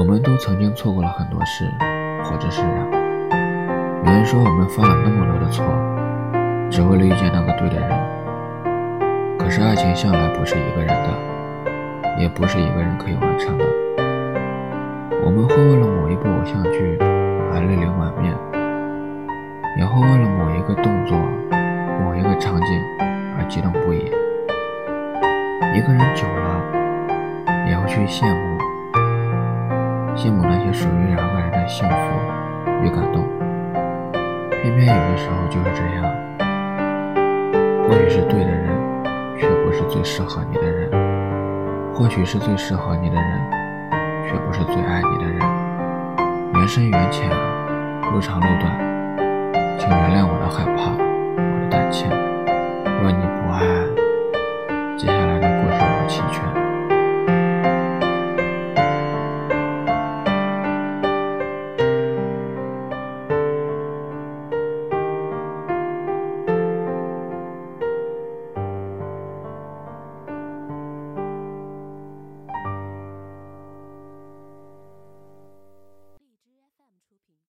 我们都曾经错过了很多事，或者是人。有人说我们犯了那么多的错，只为了遇见那个对的人。可是爱情向来不是一个人的，也不是一个人可以完成的。我们会为了某一部偶像剧而泪流满面，也会为了某一个动作、某一个场景而激动不已。一个人久了，也会去羡慕，羡慕那些属于两个人的幸福与感动。偏偏有的时候就是这样，或许是对的人，却不是最适合你的人；或许是最适合你的人，却不是最爱你的人。缘深缘浅，路长路短，